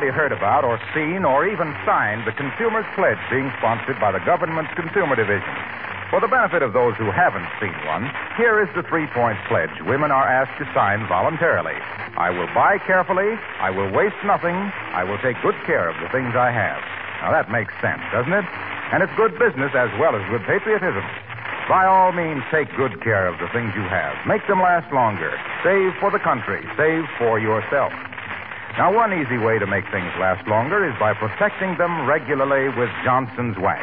Already heard about or seen or even signed the Consumer's Pledge being sponsored by the government's Consumer Division. For the benefit of those who haven't seen one, here is the three point pledge women are asked to sign voluntarily. I will buy carefully, I will waste nothing, I will take good care of the things I have. Now that makes sense, doesn't it? And it's good business as well as good patriotism. By all means, take good care of the things you have. Make them last longer. Save for the country. Save for yourself. Now, one easy way to make things last longer is by protecting them regularly with Johnson's Wax.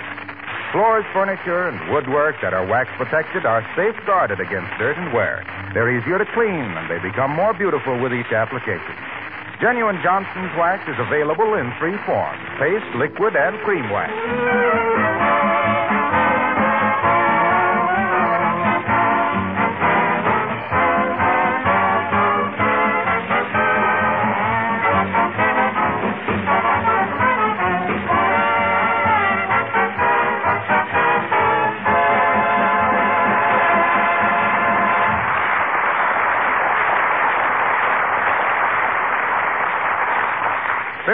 Floors, furniture, and woodwork that are wax protected are safeguarded against dirt and wear. They're easier to clean, and they become more beautiful with each application. Genuine Johnson's Wax is available in three forms paste, liquid, and cream wax.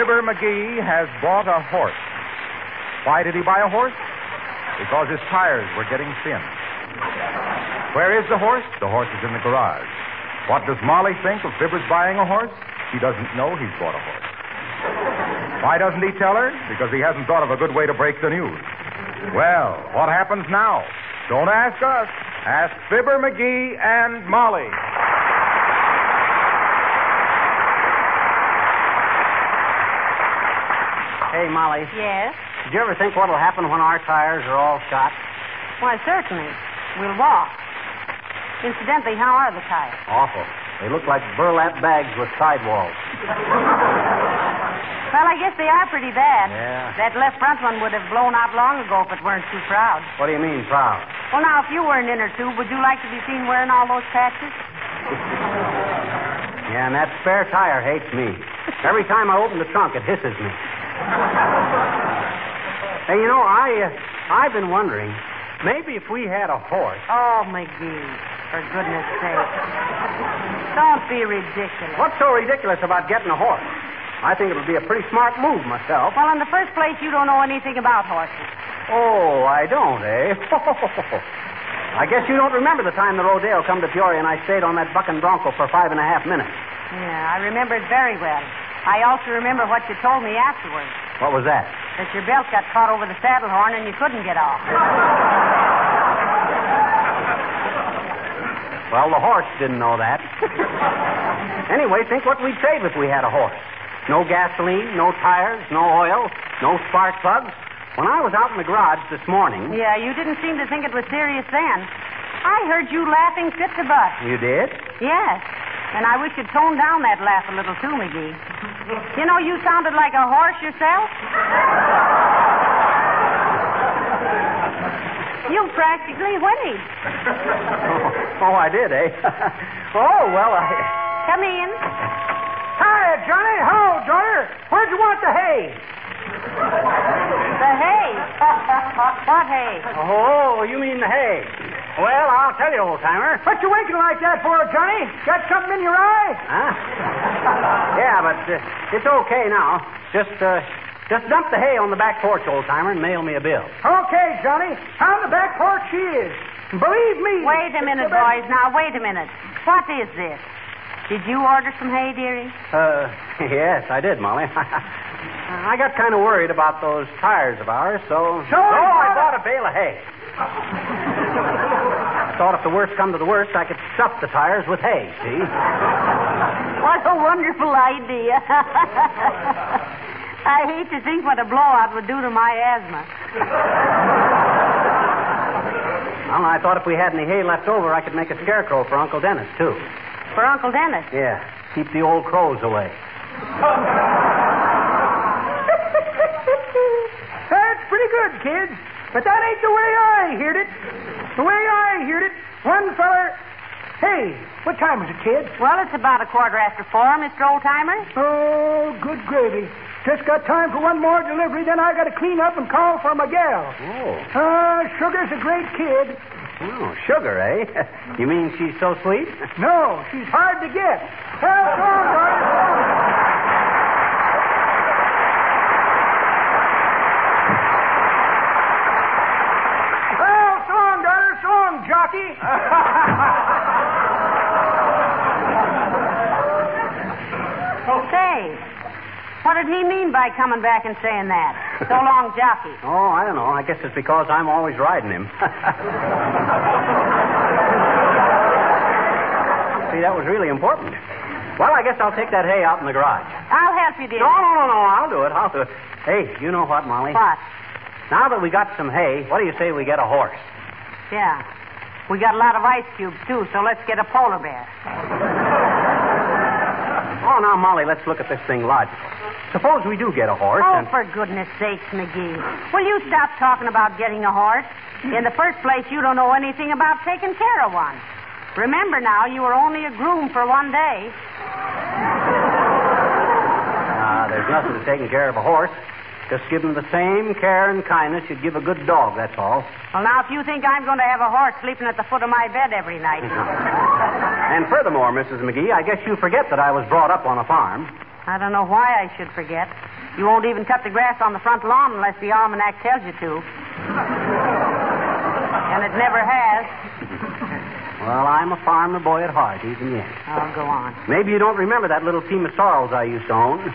Fibber McGee has bought a horse. Why did he buy a horse? Because his tires were getting thin. Where is the horse? The horse is in the garage. What does Molly think of Fibber's buying a horse? She doesn't know he's bought a horse. Why doesn't he tell her? Because he hasn't thought of a good way to break the news. Well, what happens now? Don't ask us. Ask Fibber McGee and Molly. Hey, Molly, Yes? did you ever think what'll happen when our tires are all shot? Why, certainly. We'll walk. Incidentally, how are the tires? Awful. They look like burlap bags with sidewalls. Well, I guess they are pretty bad. Yeah. That left front one would have blown out long ago if it weren't too proud. What do you mean, proud? Well, now, if you were an inner tube, would you like to be seen wearing all those patches? Yeah, and that spare tire hates me. Every time I open the trunk, it hisses me. Hey, you know, I, uh, I've been wondering, maybe if we had a horse. Oh, McGee, for goodness sake. Don't be ridiculous. What's so ridiculous about getting a horse? I think it would be a pretty smart move myself. Well, in the first place, you don't know anything about horses. Oh, I don't, eh? I guess you don't remember the time the Rodeo come to Peoria and I stayed on that bucking bronco for five and a half minutes. Yeah, I remember it very well. I also remember what you told me afterwards. What was that? That your belt got caught over the saddle horn and you couldn't get off. Well, the horse didn't know that. anyway, think what we'd save if we had a horse. No gasoline, no tires, no oil, no spark plugs. When I was out in the garage this morning. Yeah, you didn't seem to think it was serious then. I heard you laughing fit to bust. You did? Yes. And I wish you'd tone down that laugh a little too, McGee. You know, you sounded like a horse yourself. You practically whinnied. Oh, I did, eh? oh, well, I. Come in. Hi, Johnny. Hello, Johnny. Where'd you want the hay? The hay. what hay? Oh, you mean the hay. Well, I'll tell you, old timer. What you winking like that for, Johnny? Got something in your eye? Huh? yeah, but uh, it's okay now. Just, uh, just dump the hay on the back porch, old timer, and mail me a bill. Okay, Johnny. On the back porch she is. Believe me. Wait a minute, boys. Now, wait a minute. What is this? Did you order some hay, dearie? Uh, yes, I did, Molly. I got kind of worried about those tires of ours, so. So I I bought a bale of hay. Thought if the worst come to the worst, I could stuff the tires with hay, see? What a wonderful idea. I hate to think what a blowout would do to my asthma. Well, I thought if we had any hay left over, I could make a scarecrow for Uncle Dennis, too. For Uncle Dennis. Yeah, keep the old crows away. That's pretty good, kids. But that ain't the way I heard it. The way I heard it, one feller. Hey, what time is it, kid? Well, it's about a quarter after four, Mr. Oldtimer. Oh, good gravy. Just got time for one more delivery, then I got to clean up and call for my gal. Oh. Ah, Sugar's a great kid. Oh, sugar, eh? You mean she's so sweet? No, she's hard to get. Well, so long, Doris, so long. Well, so long, Doris, so long, jockey. Say, what did he mean by coming back and saying that? So long, jockey. Oh, I don't know. I guess it's because I'm always riding him. See, that was really important. Well, I guess I'll take that hay out in the garage. I'll help you, dear. No, no, no, no. I'll do it. I'll do it. Hey, you know what, Molly? What? Now that we got some hay, what do you say we get a horse? Yeah. We got a lot of ice cubes, too, so let's get a polar bear. Oh, now, Molly, let's look at this thing logical. Suppose we do get a horse Oh, and. for goodness sakes, McGee. Will you stop talking about getting a horse? In the first place, you don't know anything about taking care of one. Remember now, you were only a groom for one day. Ah, there's nothing to taking care of a horse. Just give him the same care and kindness you'd give a good dog, that's all. Well, now, if you think I'm going to have a horse sleeping at the foot of my bed every night. And furthermore, Mrs. McGee, I guess you forget that I was brought up on a farm. I don't know why I should forget. You won't even cut the grass on the front lawn unless the almanac tells you to. and it never has. Well, I'm a farmer boy at heart, even yet. Oh, go on. Maybe you don't remember that little team of sorrels I used to own.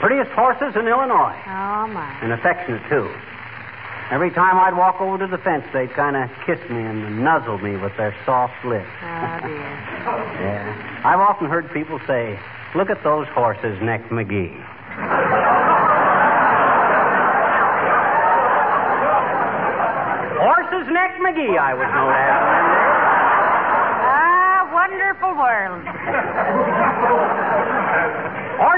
Prettiest horses in Illinois. Oh, my. And affectionate, too. Every time I'd walk over to the fence, they'd kind of kiss me and nuzzle me with their soft lips. Oh, dear. yeah. I've often heard people say, look at those horses, Neck McGee. Horses Neck McGee, I was known as. Ah, wonderful world.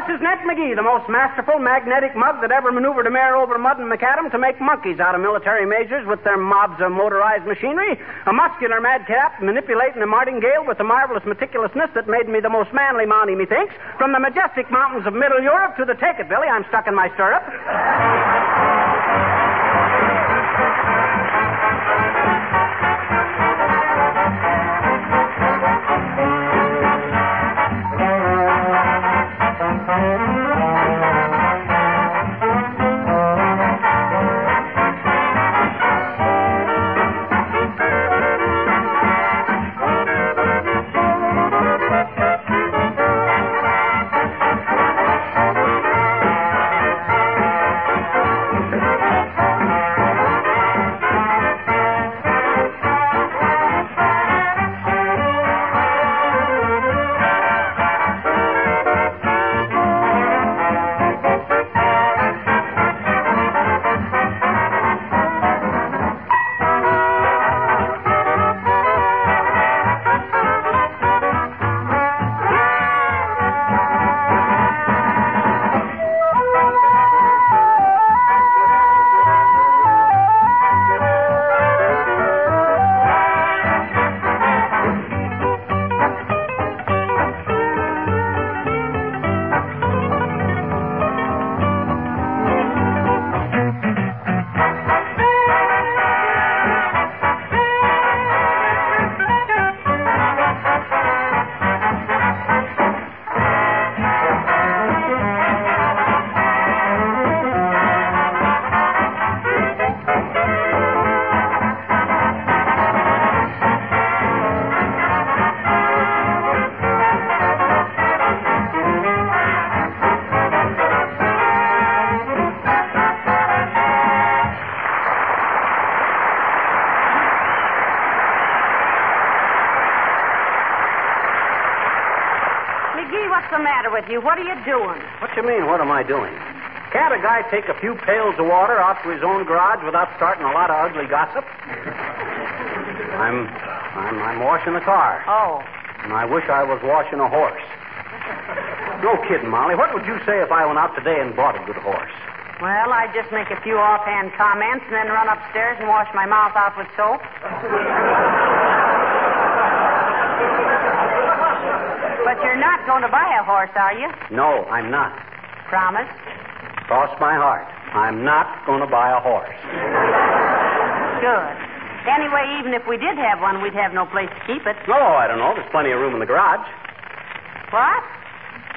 Horses Neck McGee, the most masterful magnetic mug that ever maneuvered a mare over mud and macadam to make monkeys out of military majors with their mobs of motorized machinery. A muscular madcap manipulating a martingale with a marvelous meticulousness that made me the most manly mountie, methinks. From the majestic mountains of Middle Europe to the Take It, Billy, I'm stuck in my stirrup. With you? What are you doing? What you mean, what am I doing? Can't a guy take a few pails of water out to his own garage without starting a lot of ugly gossip? I'm, I'm, I'm washing the car, Oh. and I wish I was washing a horse. No kidding, Molly. What would you say if I went out today and bought a good horse? Well, I'd just make a few offhand comments and then run upstairs and wash my mouth out with soap. but you're not going to buy a horse, are you? No, I'm not. Promise? Cross my heart. I'm not going to buy a horse. Good. Anyway, even if we did have one, we'd have no place to keep it. Oh, I don't know. There's plenty of room in the garage. What?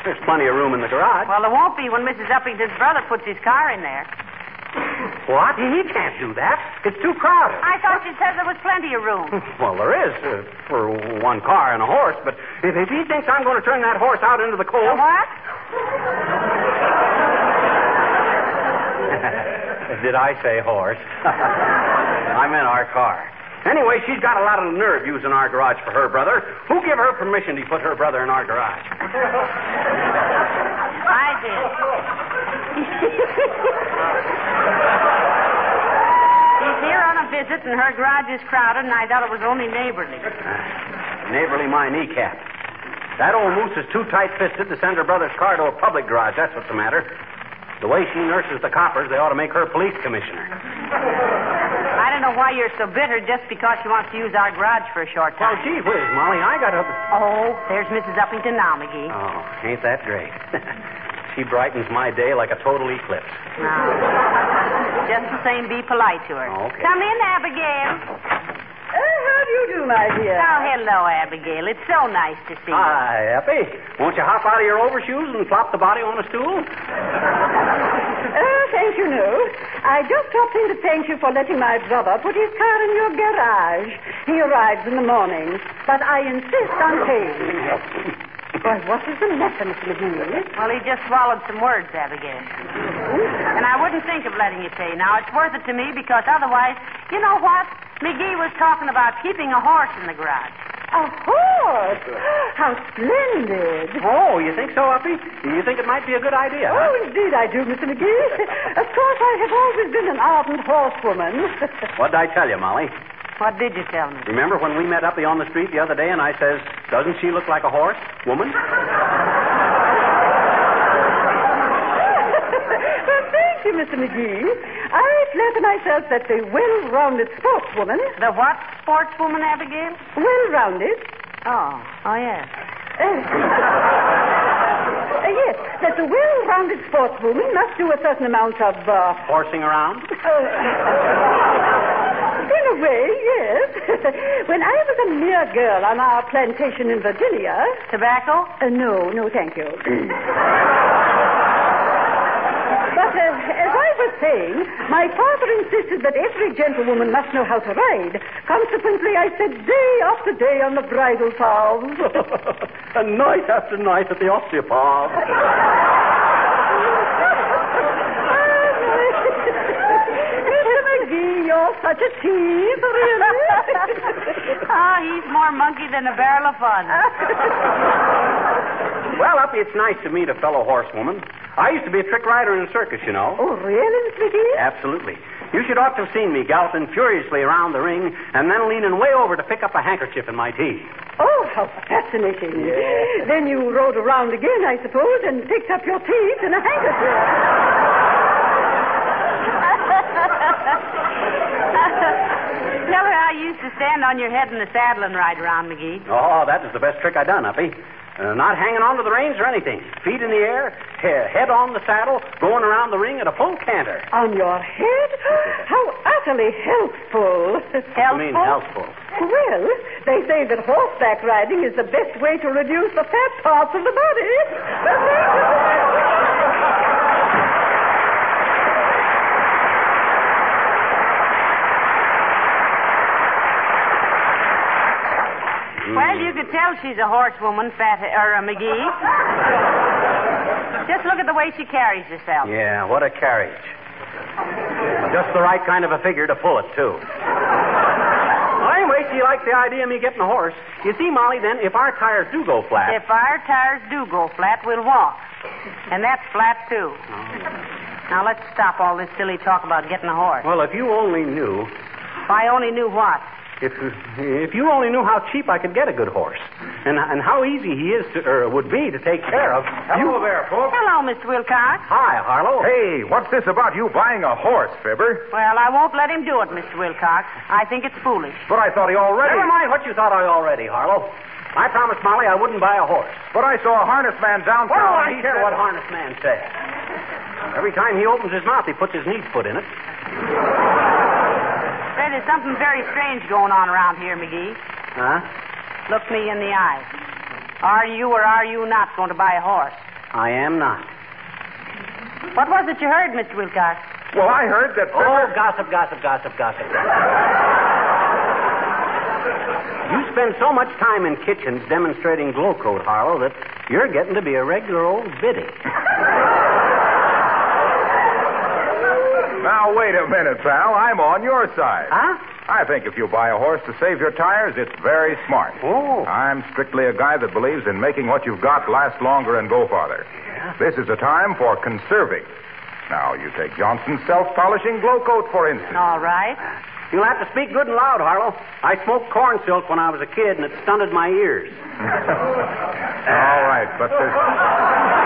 There's plenty of room in the garage. Well, there won't be when Mrs. Uppington's brother puts his car in there. What? He can't do that. It's too crowded. I thought you said there was plenty of room. Well, there is uh, for one car and a horse, but if, if he thinks I'm going to turn that horse out into the cold. What? Did I say horse? I meant our car. Anyway, she's got a lot of nerve using our garage for her brother. Who gave her permission to put her brother in our garage? I did. Here on a visit, and her garage is crowded, and I thought it was only neighborly. Neighborly my kneecap. That old moose is too tight fisted to send her brother's car to a public garage. That's what's the matter. The way she nurses the coppers, they ought to make her police commissioner. I don't know why you're so bitter just because she wants to use our garage for a short time. Oh, gee whiz, Molly, I got a. Oh, there's Mrs. Uppington now, McGee. Oh, ain't that great? she brightens my day like a total eclipse. Now, just the same, be polite to her. Okay. Come in, Abigail. Uh, how do you do, my dear? Oh, hello, Abigail. It's so nice to see you. Hi, Uppie. Won't you hop out of your overshoes and flop the body on a stool? Uh, thank you, no. I just dropped in to thank you for letting my brother put his car in your garage. He arrives in the morning, but I insist on paying. Why, what is the matter, Mr. McGee? Well, he just swallowed some words, Abigail. Hmm? And I wouldn't think of letting you pay. Now, it's worth it to me because otherwise, you know what? McGee was talking about keeping a horse in the garage. A horse! How splendid! Oh, you think so, Uppie? You think it might be a good idea? huh? Oh, indeed I do, Mr. McGee. of course, I have always been an ardent horsewoman. what did I tell you, Molly? What did you tell me? Remember when we met Uppie on the street the other day and I says, doesn't she look like a horse, woman? well, thank you, Mr. McGee. I flatter myself that the well-rounded sportswoman, The what sportswoman, Abigail? well-rounded, Oh, oh, yes. uh, uh, yes, that the well-rounded sportswoman must do a certain amount of, uh, Horsing around? in a way, yes. when I was a mere girl on our plantation in Virginia, Tobacco? Uh, no, no, thank you. but uh, as I was saying, my father insisted that every gentlewoman must know how to ride. Consequently, I sat day after day on the bridle paths. and night after night at the osteopath. McGee, you're such a tease, really. Oh, he's more monkey than a barrel of fun. well, Uppie, it's nice to meet a fellow horsewoman. I used to be a trick rider in a circus, you know. oh, really, Mr. Absolutely. You should ought to have seen me galloping furiously around the ring and then leaning way over to pick up a handkerchief in my teeth. Oh, how fascinating. Then you rode around again, I suppose, and picked up your teeth in a handkerchief. Tell her how you used to stand on your head in the saddle and ride around, McGee. Oh, that was the best trick I done, Uppie. Uh, not hanging on to the reins or anything. Feet in the air, he- head on the saddle, going around the ring at a full canter. On your head? How utterly healthful. I mean, helpful? Well, they say that horseback riding is the best way to reduce the fat parts of the body. Well, you could tell she's a horsewoman, Fat or uh, McGee. Just look at the way she carries herself. Yeah, what a carriage. Just the right kind of a figure to pull it, too. Well, anyway, she she likes the idea of me getting a horse. You see, Molly, then, if our tires do go flat. If our tires do go flat, we'll walk. And that's flat, too. Now, let's stop all this silly talk about getting a horse. Well, if you only knew. If I only knew what. If, if you only knew how cheap I could get a good horse, and, and how easy he is to, or would be to take care of. Hello there, folks. Hello, Mr. Wilcox. Hi, Harlow. Hey, what's this about you buying a horse, Fibber? Well, I won't let him do it, Mr. Wilcox. I think it's foolish. But I thought he already. Never mind what you thought I already, Harlow. I promised Molly I wouldn't buy a horse. But I saw a harness man downtown. What do I He care said- what harness man says? Every time he opens his mouth, he puts his neat foot in it. Say, there's something very strange going on around here, McGee. Huh? Look me in the eye. Are you or are you not going to buy a horse? I am not. What was it you heard, Mr. Wilcox? Well, I heard that. Oh, gossip, gossip, gossip, gossip, gossip. You spend so much time in kitchens demonstrating glo-coat, Harlow, that you're getting to be a regular old biddy. Now, wait a minute, pal. I'm on your side. Huh? I think if you buy a horse to save your tires, it's very smart. Oh. I'm strictly a guy that believes in making what you've got last longer and go farther. Yeah. This is a time for conserving. Now, you take Johnson's self-polishing glo-coat, for instance. All right. You'll have to speak good and loud, Harlow. I smoked corn silk when I was a kid, and it stunted my ears. All right, but there's.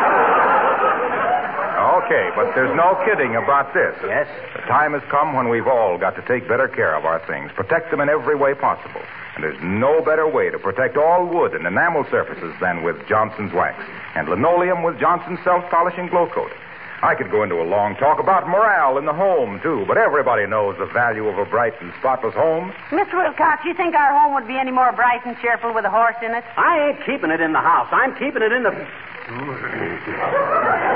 Okay, but there's no kidding about this. Yes? The time has come when we've all got to take better care of our things, protect them in every way possible. And there's no better way to protect all wood and enamel surfaces than with Johnson's wax and linoleum with Johnson's self-polishing glo-coat. I could go into a long talk about morale in the home, too, but everybody knows the value of a bright and spotless home. Mr. Wilcox, you think our home would be any more bright and cheerful with a horse in it? I ain't keeping it in the house. I'm keeping it in the.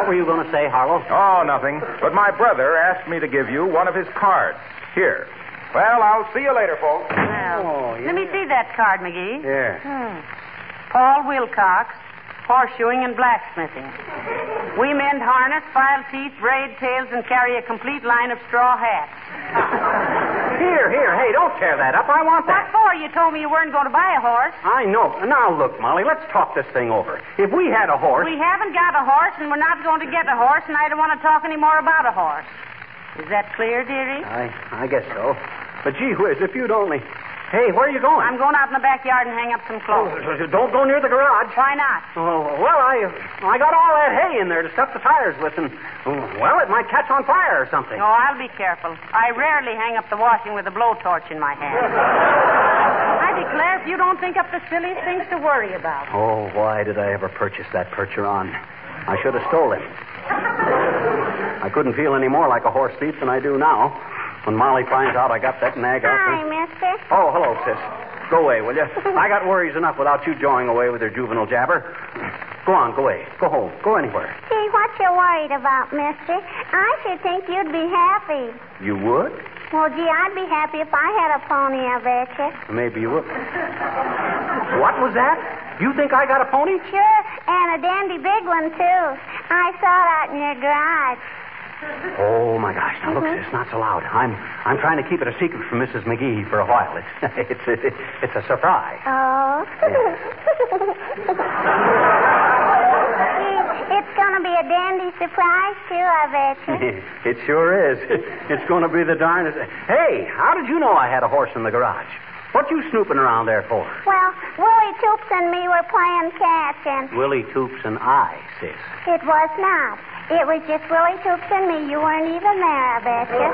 what were you going to say, Harlow? Oh, nothing. But my brother asked me to give you one of his cards. Here. Well, I'll see you later, folks. Well, Oh, let me see that card, McGee. Here. Hmm. Paul Wilcox, horseshoeing and blacksmithing. We mend harness, file teeth, braid tails, and carry a complete line of straw hats. Here, here. Hey, don't tear that up. I want that. What for? You told me you weren't going to buy a horse. I know. Now, look, Molly, let's talk this thing over. If we had a horse. We haven't got a horse, and we're not going to get a horse, and I don't want to talk any more about a horse. Is that clear, dearie? I, I guess so. But gee whiz, if you'd only. Hey, where are you going? I'm going out in the backyard and hang up some clothes. Oh, don't go near the garage. Why not? Oh, well, I I got all that hay in there to stuff the tires with, and well, it might catch on fire or something. Oh, I'll be careful. I rarely hang up the washing with a blowtorch in my hand. I declare, if you don't think up the silliest things to worry about. Oh, why did I ever purchase that Percheron? I should have stole it. I couldn't feel any more like a horse thief than I do now. When Molly finds out I got that nag out Hi, there. mister. Oh, hello, sis. Go away, will you? I got worries enough without you jawing away with your juvenile jabber. Go on, go away. Go home. Go anywhere. Gee, what you worried about, mister? I should think you'd be happy. You would? Well, gee, I'd be happy if I had a pony, I bet you. Maybe you would. What was that? You think I got a pony? Sure, and a dandy big one, too. I saw it out in your garage. Oh my gosh! Now look, uh-huh. sis, not so loud. I'm I'm trying to keep it a secret from Mrs. McGee for a while. It's it's a, it's a surprise. Oh. Gee, it's going to be a dandy surprise, too, I bet you. it sure is. It's going to be the darnest. Hey, how did you know I had a horse in the garage? What you snooping around there for? Well, Willie Toops and me were playing catch, and Willie Toops and I, sis. it was not. It was just Willie Toops and me. You weren't even there, I bet you.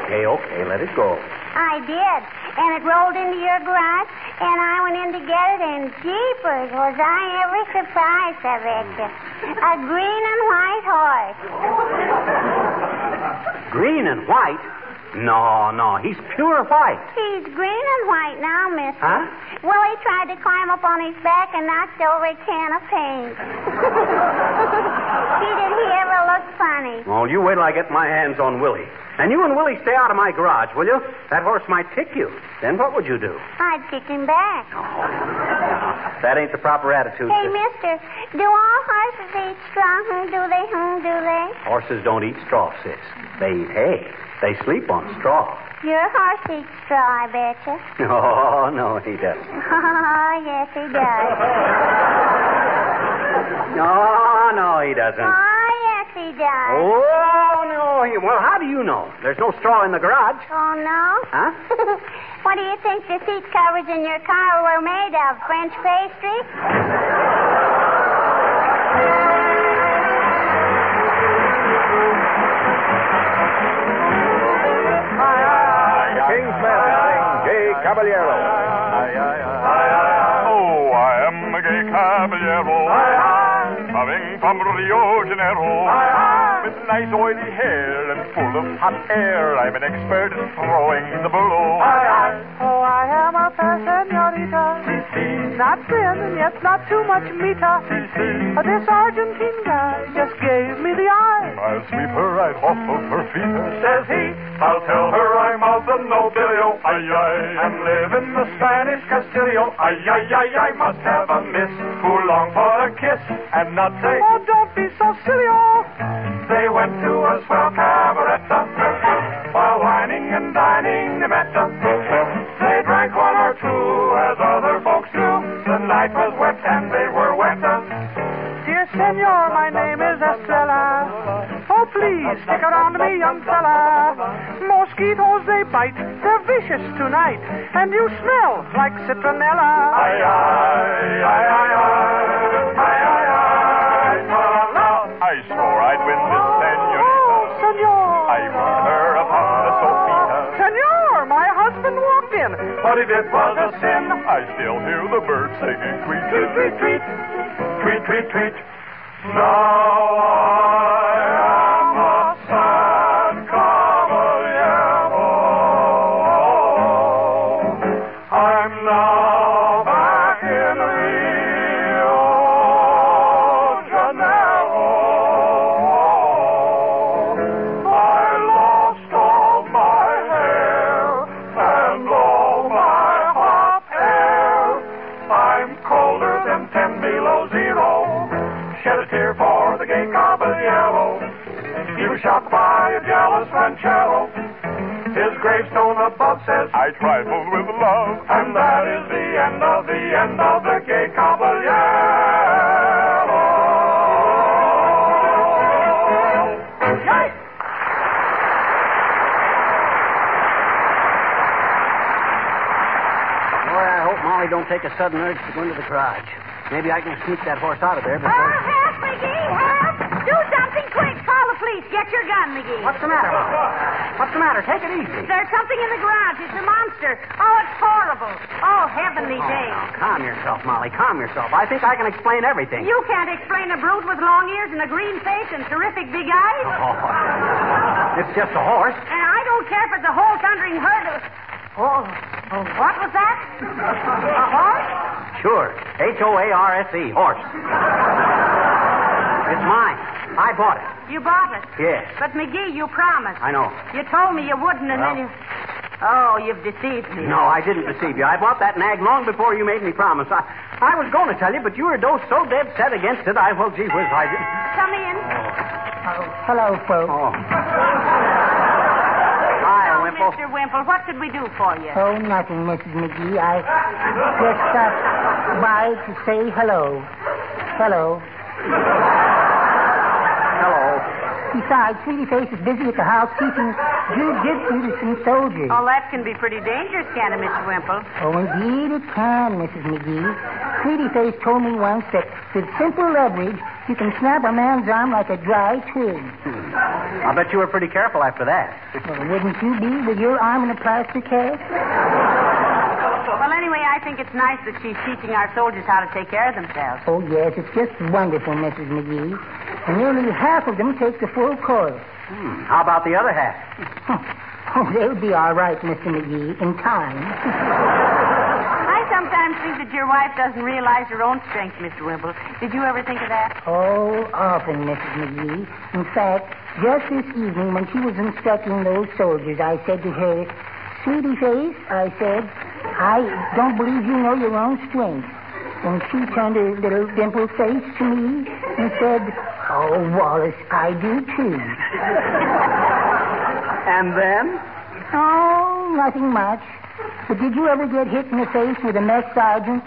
Okay, okay, let it go. I did. And it rolled into your garage, and I went in to get it, and jeepers, was I ever surprised, I bet you. A green and white horse. Green and white? No, no, he's pure white. He's green and white now, mister. Huh? Willie tried to climb up on his back and knocked over a can of paint. Gee, did he ever look funny? Well, you wait till I get my hands on Willie. And you and Willie stay out of my garage, will you? That horse might kick you. Then what would you do? I'd kick him back. That ain't the proper attitude. Hey, sis. mister, do all horses eat straw? Hmm, do they? Hmm, do they? Horses don't eat straw, sis. They eat hay. They sleep on straw. Your horse eats straw, I betcha. Oh, no, he doesn't. Oh, yes, he does. No, no, he doesn't. Oh, yes, he does. Oh, no, he... Well, how do you know? There's no straw in the garage. Oh, no? Huh? what do you think the seat covers in your car were made of? French pastry? King Smith Caballero. Coming from Rio Janeiro, with nice oily hair and full of hot air. I'm an expert in throwing the below. Oh, I am a senorita. Not thin and yet not too much meata. Uh, This Argentine guy just gave me the eye. I'll sweep her right off of her feet, says he. I'll tell her I'm of the nobilio, ay ay, and live in the Spanish Castillo, ay ay ay. I must have a miss who long for a kiss and not say. Oh, don't be so silly, oh. They went to a swell cabaretta uh, while whining and dining they met them. They drank one or two as other folks do. The night was wet and they were wet. Uh. Dear senor, my name is Estrella. Oh, please, stick around me, young fella. Mosquitoes, they bite. They're vicious tonight. And you smell like citronella. Ay ay ay ay ay ay ay ay. la, la. I swore I'd win this Oh, senorita. senor. I wrote her upon the sofita. Senor, my husband walked in. What he did was a sin. I still hear the birds singing tweet, tweet, tweet, tweet, tweet, tweet, tweet. Now I jealous ranchero. His gravestone above says, I trifled with love. And that is the end of the end of the gay caballero. Yay! Boy, I hope Molly don't take a sudden urge to go into the garage. Maybe I can sneak that horse out of there before... police. Get your gun, McGee. What's the matter, Molly? What's the matter? Take it easy. There's something in the garage. It's a monster. Oh, it's horrible. Oh, heavenly Oh, days. now, calm yourself, Molly. Calm yourself. I think I can explain everything. You can't explain a brute with long ears and a green face and terrific big eyes. Oh, it's just a horse. And I don't care if it's a whole thundering herd of... Oh, oh, what was that? A horse? Sure. H O A R S E. Horse. It's mine. I bought it. You bought it. Yes. But, McGee, you promised. I know. You told me you wouldn't, and then you... Oh, you've deceived me. No, I didn't deceive you. I bought that nag long before you made me promise. I, I was going to tell you, but you were so so dead set against it. I well, gee whiz, I did. Come in. Oh. Hello, folks. Oh. Hi, Oh, Wimple. Mr. Wimple, what could we do for you? Oh, nothing, Mrs. McGee. I just stopped by to say hello. Hello. Hello. Besides, Sweetie Face is busy at the house teaching jujitsu to some soldiers. Oh, that can be pretty dangerous, can't it, Mr. Wimple? Oh, indeed it can, Mrs. McGee. Sweetie Face told me once that with simple leverage, you can snap a man's arm like a dry twig. I bet you were pretty careful after that. Well, wouldn't you be with your arm in a plaster cast? Well, anyway, I think it's nice that she's teaching our soldiers how to take care of themselves. Oh, yes, it's just wonderful, Mrs. McGee. And nearly half of them take the full course. Hmm. How about the other half? Oh, they'll be all right, Mr. McGee, in time. I sometimes think that your wife doesn't realize her own strength, Mr. Wimple. Did you ever think of that? Oh, often, Mrs. McGee. In fact, just this evening when she was instructing those soldiers, I said to her, Sweetie Face, I said, I don't believe you know your own strength. And she turned her little dimpled face to me and said, Oh, Wallace, I do too. And then? Oh, nothing, nothing much. But did you ever get hit in the face with a mess sergeant?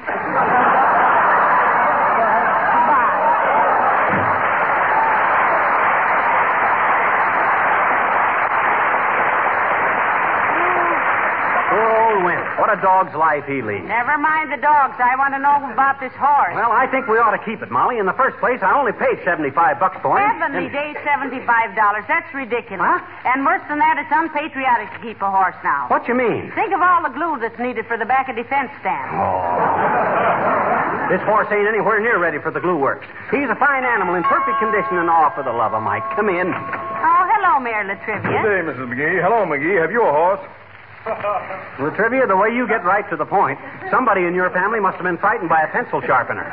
Poor old Wimp. What a dog's life he leads. Never mind the dogs. I want to know about this horse. Well, I think we ought to keep it, Molly. In the first place, I only paid 75 bucks for him. Heavenly And- days, seventy-five dollars. That's ridiculous. Huh? And worse than that, it's unpatriotic to keep a horse now. What you mean? Think of all the glue that's needed for the back of defense stand. Oh. This horse ain't anywhere near ready for the glue works. He's a fine animal in perfect condition and all for the love of Mike. Come in. Oh, hello, Mayor La Trivia. Good day, Mrs. McGee. Hello, McGee. Have you a horse? La Trivia, the way you get right to the point, somebody in your family must have been frightened by a pencil sharpener.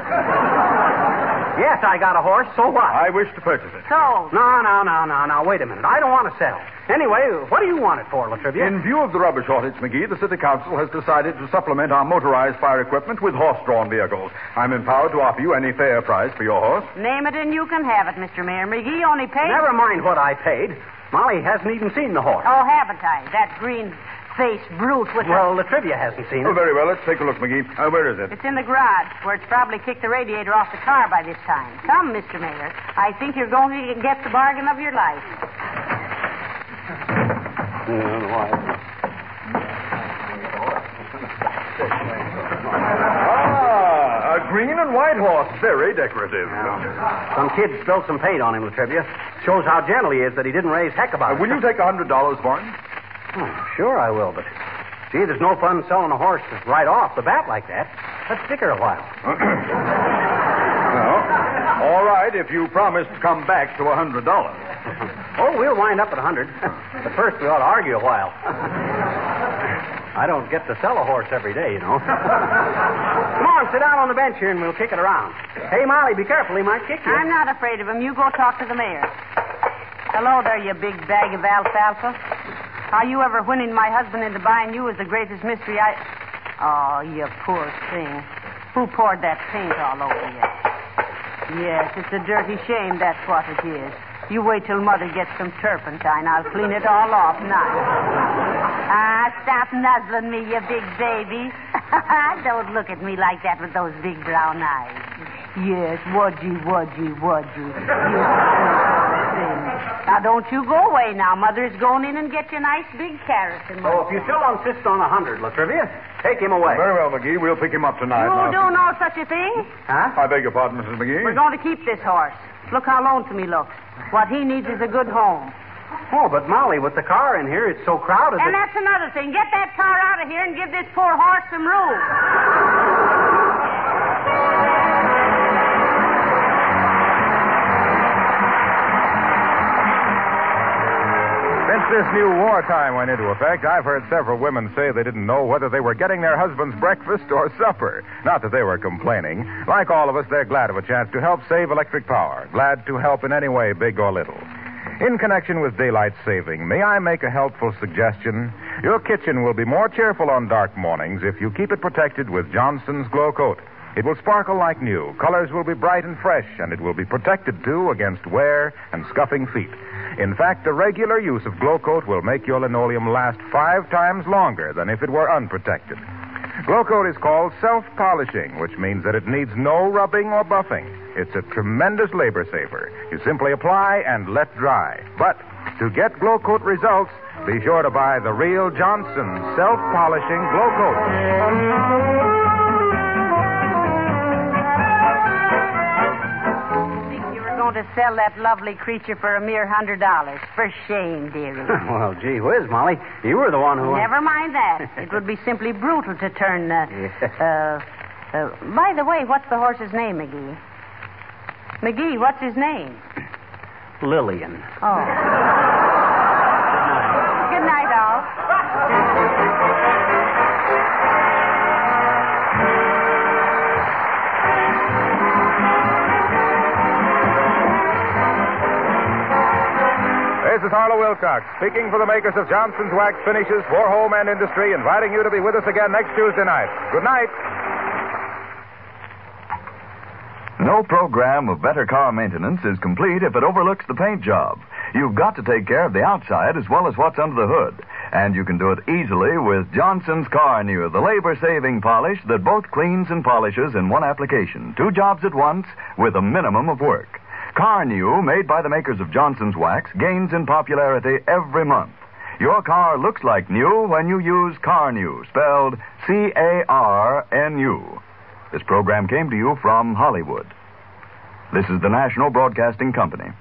yes, I got a horse. So what? I wish to purchase it. So, No, no, no, no, no. Wait a minute. I don't want to sell. Anyway, what do you want it for, La Trivia? In view of the rubber shortage, McGee, the City Council has decided to supplement our motorized fire equipment with horse-drawn vehicles. I'm empowered to offer you any fair price for your horse. name it and you can have it, Mr. Mayor. McGee only paid. Never mind what I paid. Molly hasn't even seen the horse. Oh, haven't I? That green-faced brute with Well, La Trivia hasn't seen it. Oh, very well. Let's take a look, McGee. Uh, where is it? It's in the garage, where it's probably kicked the radiator off the car by this time. Come, Mr. Mayor. I think you're going to get the bargain of your life. Ah, a green and white horse. Very decorative. Some kid spilled some paint on him, La Trivia. Shows how gentle he is that he didn't raise heck Uh, about it. will you take a $100 for him? Oh, sure, I will, but gee, there's no fun selling a horse right off the bat like that. Let's stick her a while. No. All right, if you promise to come back to a $100. Oh, we'll wind up at a hundred. but first, we ought to argue a while. I don't get to sell a horse every day, you know. Come on, sit down on the bench here and we'll kick it around. Hey, Molly, be careful. He might kick you. I'm not afraid of him. You go talk to the mayor. Hello there, you big bag of alfalfa. How you ever winning my husband into buying you is the greatest mystery I. Oh, you poor thing. Who poured that paint all over you? Yes, it's a dirty shame, that's what it is. You wait till Mother gets some turpentine. I'll clean it all off now. Ah, stop nuzzling me, you big baby. Don't look at me like that with those big brown eyes. Yes, wudgy, wudgy, wudgy. Thing. Now, don't you go away now. Mother's going in and get you a nice big carrot. and oh, if you still insist on a hundred, La Trivia, take him away. Very well, McGee. We'll pick him up tonight. You Now- do no such a thing? Huh? I beg your pardon, Mrs. McGee. We're going to keep this horse. Look how lonesome he looks. What he needs is a good home. Oh, but Molly, with the car in here, it's so crowded And that... that's another thing. Get that car out of here and give this poor horse some room. This new wartime went into effect, I've heard several women say they didn't know whether they were getting their husband's breakfast or supper. Not that they were complaining. Like all of us, they're glad of a chance to help save electric power. Glad to help in any way, big or little. In connection with daylight saving, may I make a helpful suggestion? Your kitchen will be more cheerful on dark mornings if you keep it protected with Johnson's Glo-Coat. It will sparkle like new. Colors will be bright and fresh, and it will be protected, too, against wear and scuffing feet. In fact, the regular use of Glo-Coat will make your linoleum last five times longer than if it were unprotected. Glo-Coat is called self-polishing, which means that it needs no rubbing or buffing. It's a tremendous labor saver. You simply apply and let dry. But to get Glo-Coat results, be sure to buy the real Johnson self-polishing Glo-Coat. To sell that lovely creature for a mere hundred dollars. For shame, dearie. well, gee whiz, Molly. You were the one who... Never mind that. It would be simply brutal to turn. Uh, uh, uh, by the way, what's the horse's name, McGee? McGee, what's his name? Lillian. Oh. is Harlow Wilcox, speaking for the makers of Johnson's Wax Finishes for Home and Industry, inviting you to be with us again next Tuesday night. Good night. No program of better car maintenance is complete if it overlooks the paint job. You've got to take care of the outside as well as what's under the hood. And you can do it easily with Johnson's Carnu, the labor saving polish that both cleans and polishes in one application. Two jobs at once with a minimum of work. Carnu, made by the makers of Johnson's Wax, gains in popularity every month. Your car looks like new when you use Carnu, spelled C A R N U. This program came to you from Hollywood. This is the National Broadcasting Company.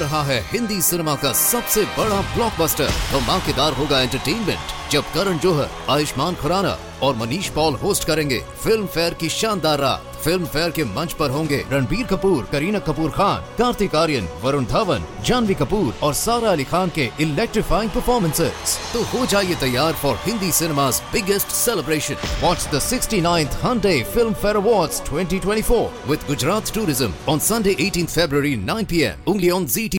रहा है Hindi cinema का सबसे बड़ा blockbuster धमाकेदार होगा entertainment जब करण जोहर आयुष्मान खुराना और Manish Paul host करेंगे फ़िल्म फेयर की शानदार रात फ़िल्म फेयर के मंच पर होंगे रणबीर कपूर, करीना कपूर खान, कार्तिक आर्यन, वरुण धवन, जानवी कपूर और सारा अली खान के इलेक्ट्रीफाइंग परफॉर्मेंसेस तो हो जाइए तैयार for Hindi cinema's biggest celebration. Watch the 69th Hyundai Film Fair Awards 2024 with Gujarat Tourism on Sunday 18th February 9 p.m. only on ZT